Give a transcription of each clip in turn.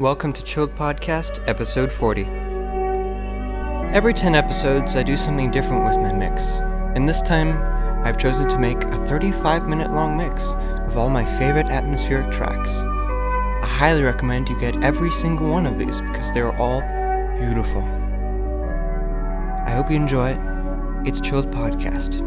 Welcome to Chilled Podcast, episode 40. Every 10 episodes, I do something different with my mix, and this time, I've chosen to make a 35 minute long mix of all my favorite atmospheric tracks. I highly recommend you get every single one of these because they're all beautiful. I hope you enjoy it. It's Chilled Podcast.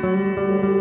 Música